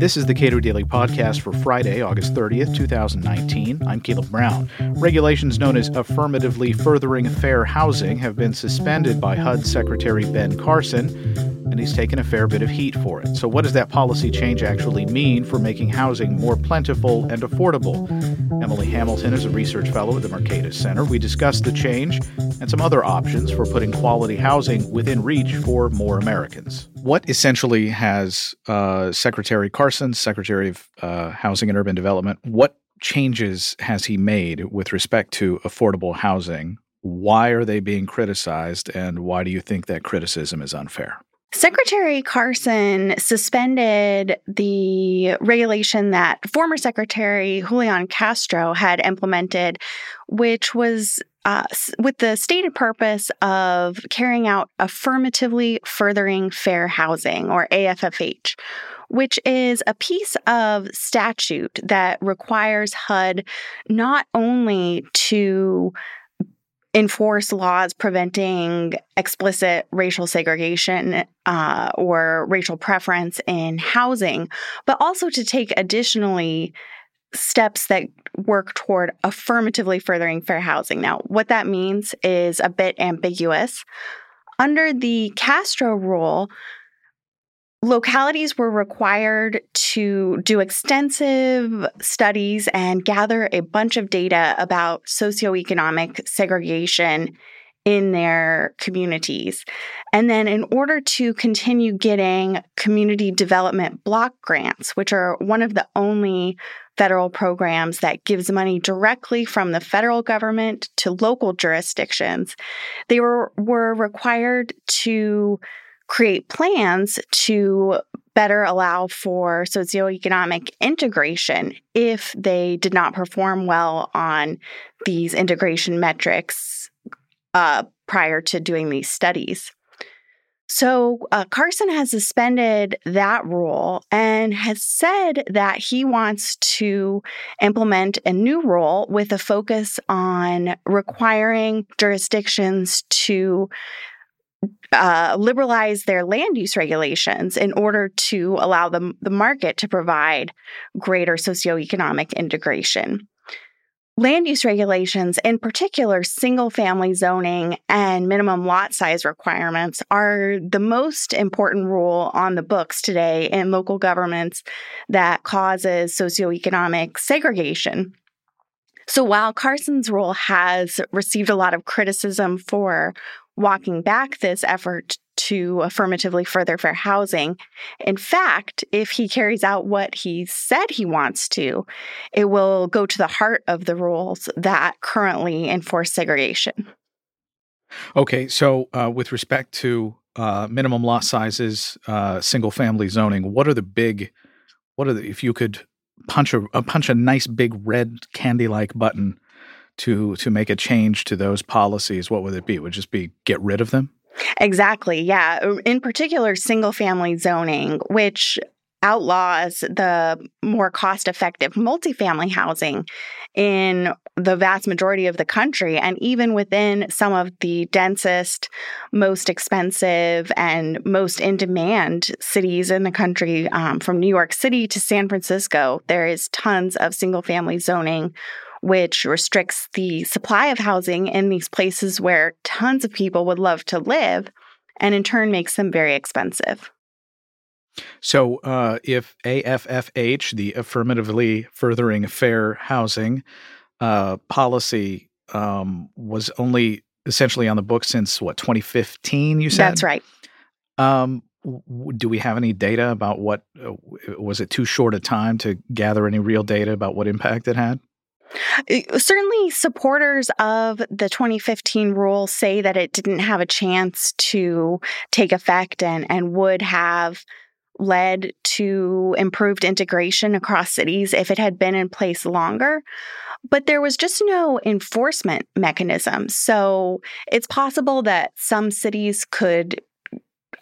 This is the Cato Daily Podcast for Friday, August 30th, 2019. I'm Caleb Brown. Regulations known as affirmatively furthering fair housing have been suspended by HUD Secretary Ben Carson, and he's taken a fair bit of heat for it. So, what does that policy change actually mean for making housing more plentiful and affordable? Emily Hamilton is a research fellow at the Mercatus Center. We discussed the change and some other options for putting quality housing within reach for more Americans. What essentially has uh, Secretary Carson Secretary of uh, Housing and Urban Development, what changes has he made with respect to affordable housing? Why are they being criticized, and why do you think that criticism is unfair? Secretary Carson suspended the regulation that former Secretary Julian Castro had implemented, which was uh, with the stated purpose of carrying out affirmatively furthering fair housing, or AFFH, which is a piece of statute that requires HUD not only to enforce laws preventing explicit racial segregation uh, or racial preference in housing, but also to take additionally steps that work toward affirmatively furthering fair housing. Now, what that means is a bit ambiguous. Under the Castro rule, localities were required to do extensive studies and gather a bunch of data about socioeconomic segregation in their communities. And then, in order to continue getting community development block grants, which are one of the only federal programs that gives money directly from the federal government to local jurisdictions, they were, were required to create plans to better allow for socioeconomic integration if they did not perform well on these integration metrics uh, prior to doing these studies. So, uh, Carson has suspended that rule and has said that he wants to implement a new rule with a focus on requiring jurisdictions to uh, liberalize their land use regulations in order to allow the, the market to provide greater socioeconomic integration. Land use regulations, in particular single family zoning and minimum lot size requirements, are the most important rule on the books today in local governments that causes socioeconomic segregation. So while Carson's rule has received a lot of criticism for walking back this effort to affirmatively further fair housing. In fact, if he carries out what he said he wants to, it will go to the heart of the rules that currently enforce segregation. Okay, so uh, with respect to uh, minimum lot sizes, uh, single family zoning, what are the big, what are the, if you could punch a, uh, punch a nice big red candy like button to to make a change to those policies, what would it be? It would just be get rid of them? Exactly. Yeah. In particular, single family zoning, which outlaws the more cost effective multifamily housing in the vast majority of the country and even within some of the densest, most expensive, and most in demand cities in the country, um, from New York City to San Francisco, there is tons of single family zoning which restricts the supply of housing in these places where tons of people would love to live and in turn makes them very expensive. So, uh, if AFFH, the affirmatively furthering fair housing uh, policy, um, was only essentially on the book since what 2015, you said? That's right. Um, do we have any data about what uh, was it too short a time to gather any real data about what impact it had? Uh, certainly, supporters of the 2015 rule say that it didn't have a chance to take effect and, and would have led to improved integration across cities if it had been in place longer. But there was just no enforcement mechanism. So it's possible that some cities could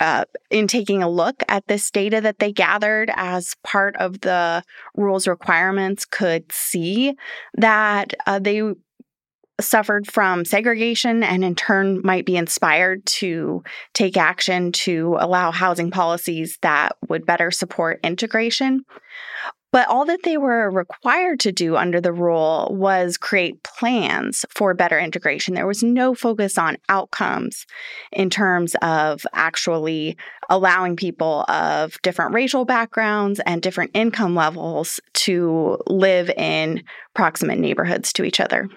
uh, in taking a look at this data that they gathered as part of the rules requirements could see that uh, they suffered from segregation and in turn might be inspired to take action to allow housing policies that would better support integration. But all that they were required to do under the rule was create plans for better integration. There was no focus on outcomes in terms of actually allowing people of different racial backgrounds and different income levels to live in proximate neighborhoods to each other.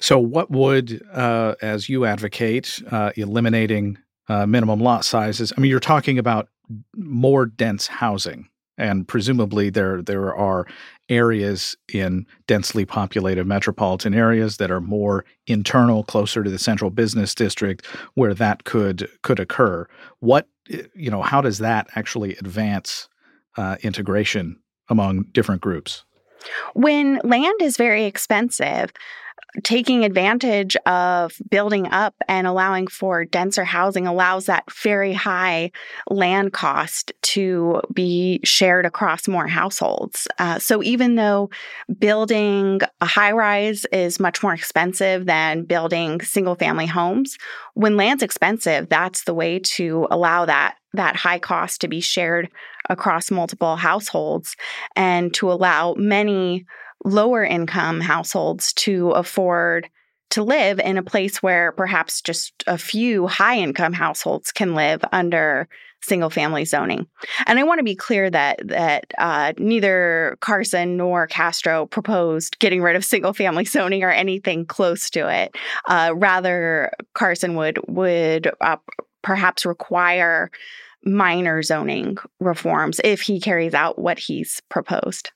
So, what would, uh, as you advocate, uh, eliminating uh, minimum lot sizes? I mean, you're talking about more dense housing, and presumably there there are areas in densely populated metropolitan areas that are more internal, closer to the central business district, where that could could occur. What you know, how does that actually advance uh, integration among different groups? When land is very expensive, taking advantage of building up and allowing for denser housing allows that very high land cost to be shared across more households. Uh, so even though building a high rise is much more expensive than building single family homes, when land's expensive, that's the way to allow that that high cost to be shared across multiple households and to allow many lower income households to afford to live in a place where perhaps just a few high income households can live under single family zoning. And I want to be clear that that uh, neither Carson nor Castro proposed getting rid of single family zoning or anything close to it. Uh, rather, Carson would would uh, perhaps require minor zoning reforms if he carries out what he's proposed.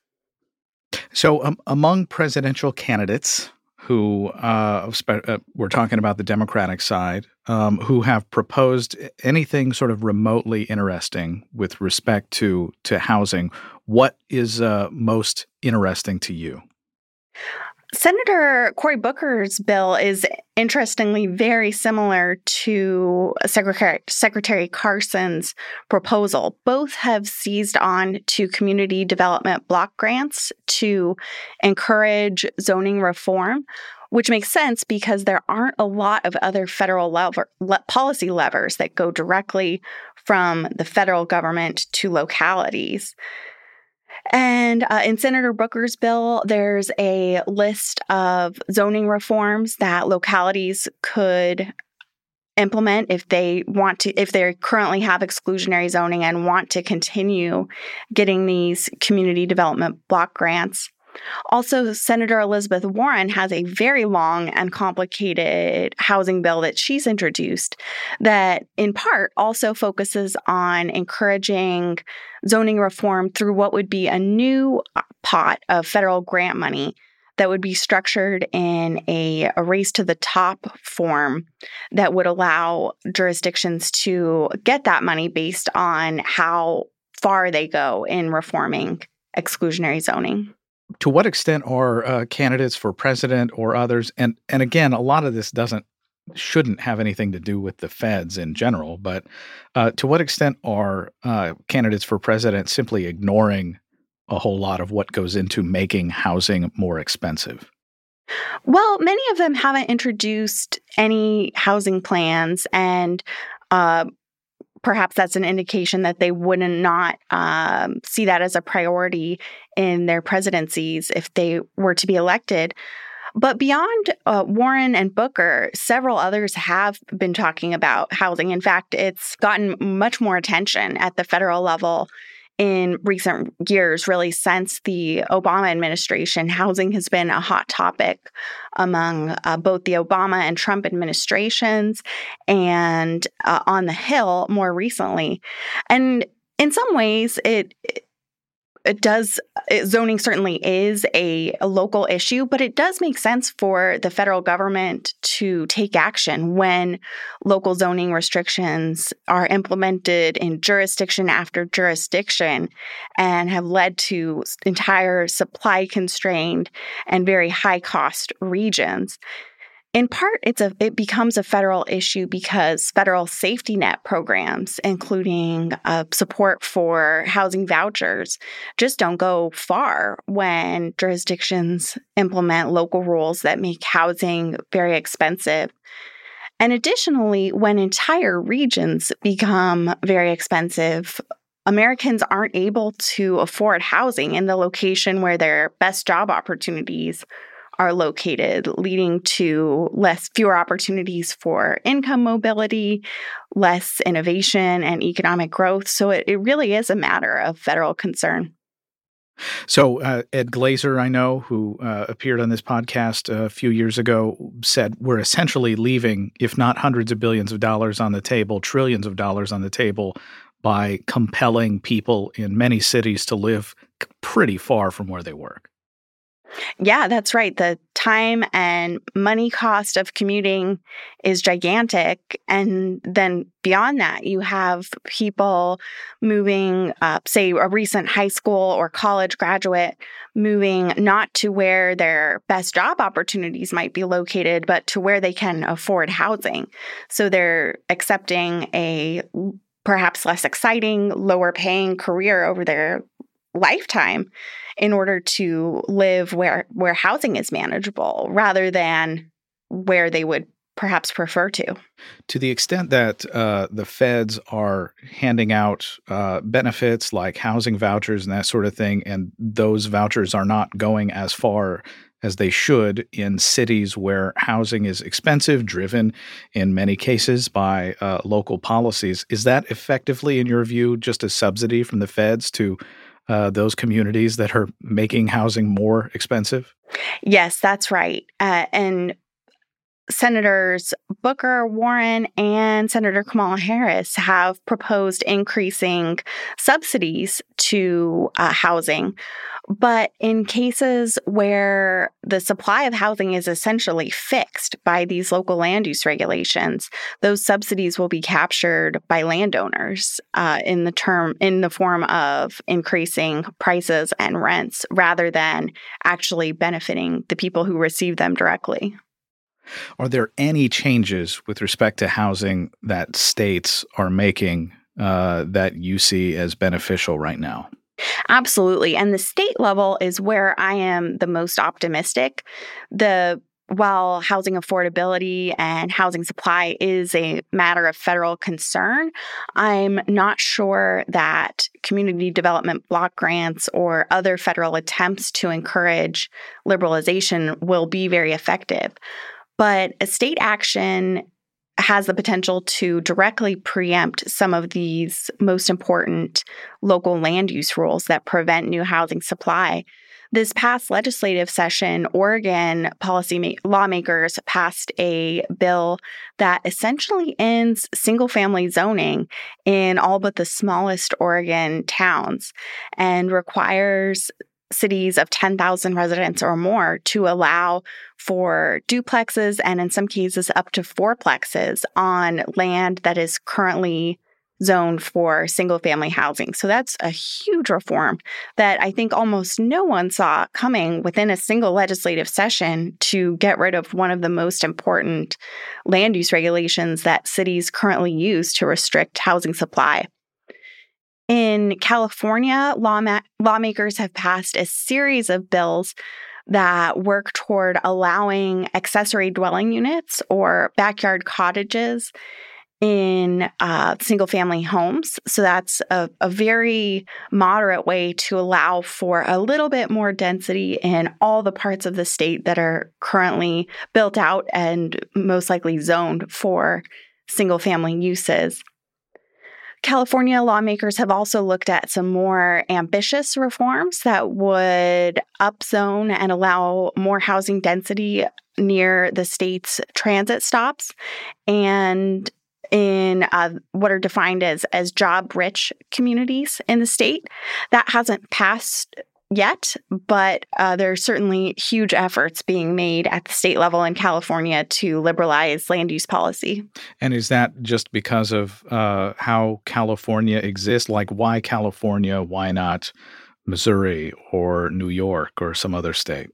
So, um, among presidential candidates who uh, uh, we're talking about the Democratic side, um, who have proposed anything sort of remotely interesting with respect to to housing, what is uh, most interesting to you? Senator Cory Booker's bill is interestingly very similar to Secretary, Carson's proposal. Both have seized on to community development block grants to encourage zoning reform, which makes sense because there aren't a lot of other federal lever, le- policy levers that go directly from the federal government to localities. And uh, in Senator Booker's bill, there's a list of zoning reforms that localities could implement if they want to if they currently have exclusionary zoning and want to continue getting these community development block grants also, Senator Elizabeth Warren has a very long and complicated housing bill that she's introduced that, in part, also focuses on encouraging zoning reform through what would be a new uh, pot of federal grant money that would be structured in a, a, race to the top form that would allow jurisdictions to get that money based on how far they go in reforming exclusionary zoning to what extent are uh, candidates for president or others and and again a lot of this doesn't shouldn't have anything to do with the feds in general but uh, to what extent are uh, candidates for president simply ignoring a whole lot of what goes into making housing more expensive? Well many of them haven't introduced any housing plans and uh, perhaps that's an indication that they would not um, see that as a priority in their presidencies if they were to be elected. But beyond uh, Warren and Booker, several others have been talking about housing. In fact, it's gotten much more attention at the federal level in recent years, really since the Obama administration, housing has been a hot topic among uh, both the Obama and Trump administrations and uh, on the Hill more recently. And in some ways, it, it does it, zoning certainly is a, a, local issue but it does make sense for the federal government to take action when local zoning restrictions are implemented in jurisdiction after jurisdiction and have led to entire supply constrained and very high cost regions In part, it's a it becomes a federal issue because federal safety net programs, including uh, support for housing vouchers, just don't go far when jurisdictions implement local rules that make housing very expensive. And additionally, when entire regions become very expensive, Americans aren't able to afford housing in the location where their best job opportunities are located, leading to less fewer opportunities for income mobility, less innovation and economic growth. So it, it really is a matter of federal concern. So, uh, Ed Glaeser, I know, who uh, appeared on this podcast a few years ago, said we're essentially leaving, if not hundreds of billions of dollars on the table, trillions of dollars on the table by compelling people in many cities to live pretty far from where they work. Yeah, that's right. The time and money cost of commuting is gigantic. And then beyond that, you have people moving, uh, say, a recent high school or college graduate moving not to where their best job opportunities might be located, but to where they can afford housing. So they're accepting a perhaps less exciting, lower paying career over their lifetime in order to live where where housing is manageable rather than where they would perhaps prefer to. To the extent that uh, the feds are handing out uh, benefits like housing vouchers and that sort of thing, and those vouchers are not going as far as they should in cities where housing is expensive, driven in many cases by uh, local policies, is that effectively, in your view, just a subsidy from the feds to uh, those communities that are making housing more expensive? Yes, that's right. Uh, and Senators Booker, Warren, and Senator Kamala Harris have proposed increasing subsidies to uh, housing. But in cases where the supply of housing is essentially fixed by these local land use regulations, those subsidies will be captured by landowners uh, in the term in the form of increasing prices and rents rather than actually benefiting the people who receive them directly. Are there any changes with respect to housing that states are making uh, that you see as beneficial right now? Absolutely. And the state level is where I am the most optimistic. The while housing affordability and housing supply is a matter of federal concern, I'm not sure that community development block grants or other federal attempts to encourage liberalization will be very effective. But a state action has the potential to directly preempt some of these most important local land use rules that prevent new housing supply. This past legislative session, Oregon policy ma- lawmakers passed a bill that essentially ends single family zoning in all but the smallest Oregon towns and requires cities of 10,000 residents or more to allow for duplexes and in some cases up to fourplexes on land that is currently zoned for single family housing. So that's a huge reform that I think almost no one saw coming within a single legislative session to get rid of one of the most important land use regulations that cities currently use to restrict housing supply. In California, lawma- lawmakers have passed a series of bills that work toward allowing accessory dwelling units or backyard cottages in uh, single family homes. So that's a, a, very moderate way to allow for a little bit more density in all the parts of the state that are currently built out and most likely zoned for single family uses. California lawmakers have also looked at some more ambitious reforms that would upzone and allow more housing density near the state's transit stops and in uh, what are defined as as job rich communities in the state. That hasn't passed yet, but uh, there are certainly huge efforts being made at the state level in California to liberalize land use policy. And is that just because of uh, how California exists? Like, why California? Why not Missouri or New York or some other state?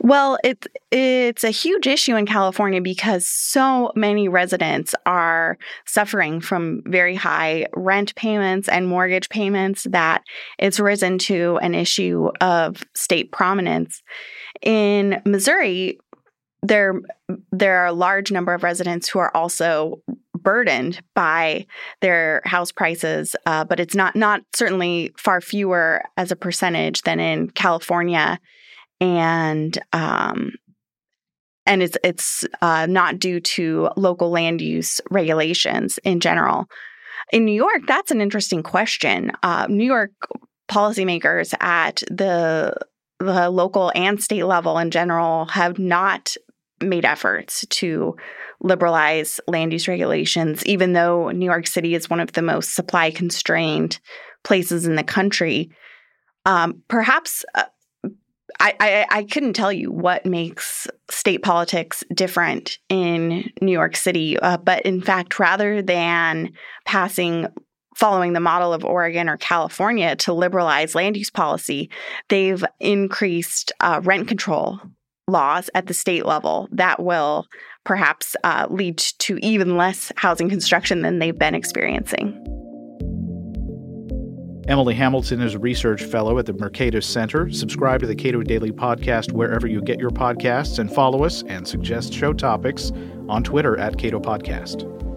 Well, it's it's a huge issue in California because so many residents are suffering from very high rent payments and mortgage payments that it's risen to an issue of state prominence. In Missouri, there there are a large number of residents who are also burdened by their house prices, uh, but it's not not certainly far fewer as a percentage than in California and um, and it's it's uh, not due to local land use regulations in general. In New York, that's an interesting question. Uh, New York policymakers at the the local and state level in general have not made efforts to liberalize land use regulations, even though New York City is one of the most supply constrained places in the country. Um, perhaps uh, I, I, I couldn't tell you what makes state politics different in New York City, uh, but in fact, rather than passing following the model of Oregon or California to liberalize land use policy, they've increased uh, rent control laws at the state level that will perhaps uh, lead to even less housing construction than they've been experiencing. Emily Hamilton is a research fellow at the Mercatus Center. Subscribe to the Cato Daily Podcast wherever you get your podcasts and follow us and suggest show topics on Twitter at Cato Podcast.